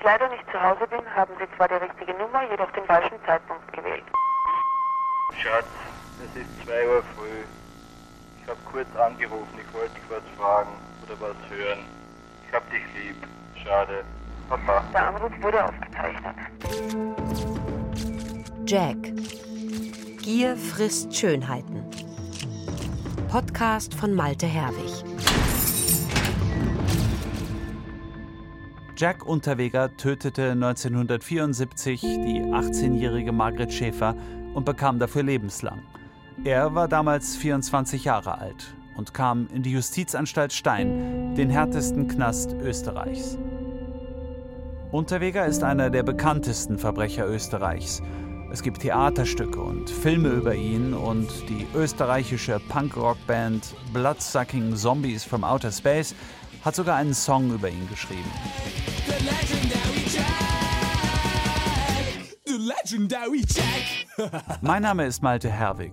ich leider nicht zu Hause bin, haben Sie zwar die richtige Nummer, jedoch den falschen Zeitpunkt gewählt. Schatz, es ist 2 Uhr früh. Ich habe kurz angerufen, ich wollte dich was fragen oder was hören. Ich hab dich lieb. Schade. Papa. Der Anruf wurde aufgezeichnet. Jack. Gier frisst Schönheiten. Podcast von Malte Herwig. Jack Unterweger tötete 1974 die 18-jährige Margret Schäfer und bekam dafür lebenslang. Er war damals 24 Jahre alt und kam in die Justizanstalt Stein, den härtesten Knast Österreichs. Unterweger ist einer der bekanntesten Verbrecher Österreichs. Es gibt Theaterstücke und Filme über ihn und die österreichische Punk-Rock-Band Bloodsucking Zombies from Outer Space hat sogar einen Song über ihn geschrieben. mein Name ist Malte Herwig.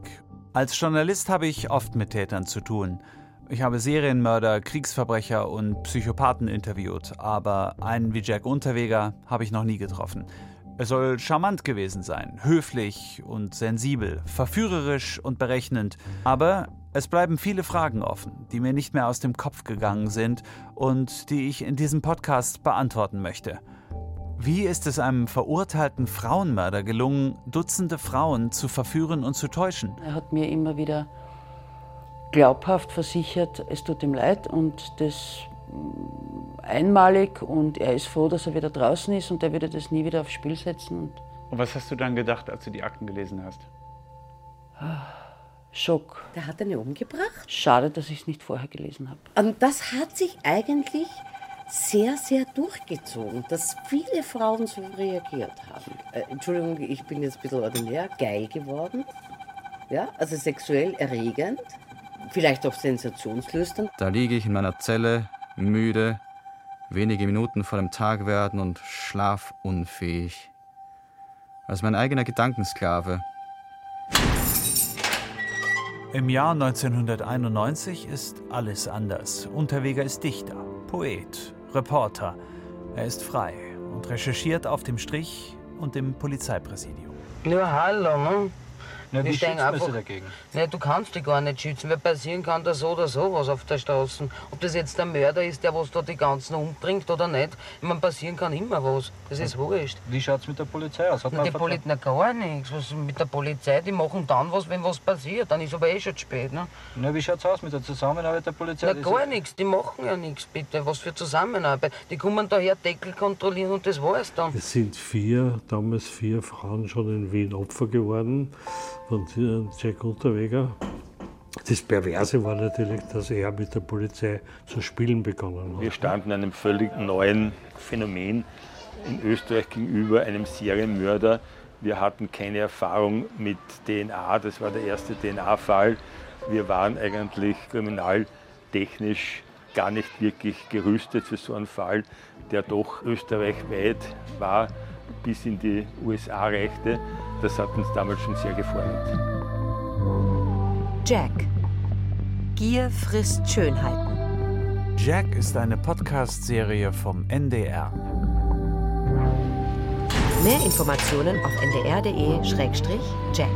Als Journalist habe ich oft mit Tätern zu tun. Ich habe Serienmörder, Kriegsverbrecher und Psychopathen interviewt, aber einen wie Jack Unterweger habe ich noch nie getroffen. Er soll charmant gewesen sein, höflich und sensibel, verführerisch und berechnend, aber es bleiben viele Fragen offen, die mir nicht mehr aus dem Kopf gegangen sind und die ich in diesem Podcast beantworten möchte. Wie ist es einem verurteilten Frauenmörder gelungen, Dutzende Frauen zu verführen und zu täuschen? Er hat mir immer wieder glaubhaft versichert, es tut ihm leid und das mm, einmalig und er ist froh, dass er wieder draußen ist und er würde das nie wieder aufs Spiel setzen. Und was hast du dann gedacht, als du die Akten gelesen hast? Schock. Der hat eine umgebracht? Schade, dass ich es nicht vorher gelesen habe. Und das hat sich eigentlich sehr, sehr durchgezogen, dass viele Frauen so reagiert haben. Äh, Entschuldigung, ich bin jetzt ein bisschen ordinär, geil geworden. Ja, also sexuell erregend, vielleicht auch sensationslüsternd. Da liege ich in meiner Zelle, müde, wenige Minuten vor dem Tag werden und schlafunfähig. Als mein eigener Gedankensklave. Im Jahr 1991 ist alles anders. Unterweger ist Dichter, Poet, Reporter. Er ist frei und recherchiert auf dem Strich und im Polizeipräsidium. Ja, hallo, ne? Na, wie denk schützt man einfach- dagegen? Ne, du kannst dich gar nicht schützen, weil passieren kann da so oder so was auf der Straße. Ob das jetzt der Mörder ist, der was da die ganzen umbringt oder nicht, ich meine, passieren kann immer was. Das ist wurscht. Wie schaut's mit der Polizei aus? Hat Na, man die Poli na, gar nichts. Was mit der Polizei, die machen dann was, wenn was passiert. Dann ist aber eh schon zu spät. Ne? Na, wie schaut's aus mit der Zusammenarbeit der Polizei? Na, gar nichts. Die machen ja nichts, bitte. Was für Zusammenarbeit. Die kommen daher Deckel kontrollieren und das war's dann. Es sind vier, damals vier Frauen schon in Wien Opfer geworden von Jack Unterweger. Das Perverse war natürlich, dass er mit der Polizei zu spielen begonnen hat. Wir standen einem völlig neuen Phänomen in Österreich gegenüber, einem Serienmörder. Wir hatten keine Erfahrung mit DNA, das war der erste DNA-Fall. Wir waren eigentlich kriminaltechnisch gar nicht wirklich gerüstet für so einen Fall, der doch österreichweit war, bis in die USA reichte. Das hat uns damals schon sehr gefordert. Jack. Gier frisst Schönheiten. Jack ist eine Podcast-Serie vom NDR. Mehr Informationen auf ndr.de-jack.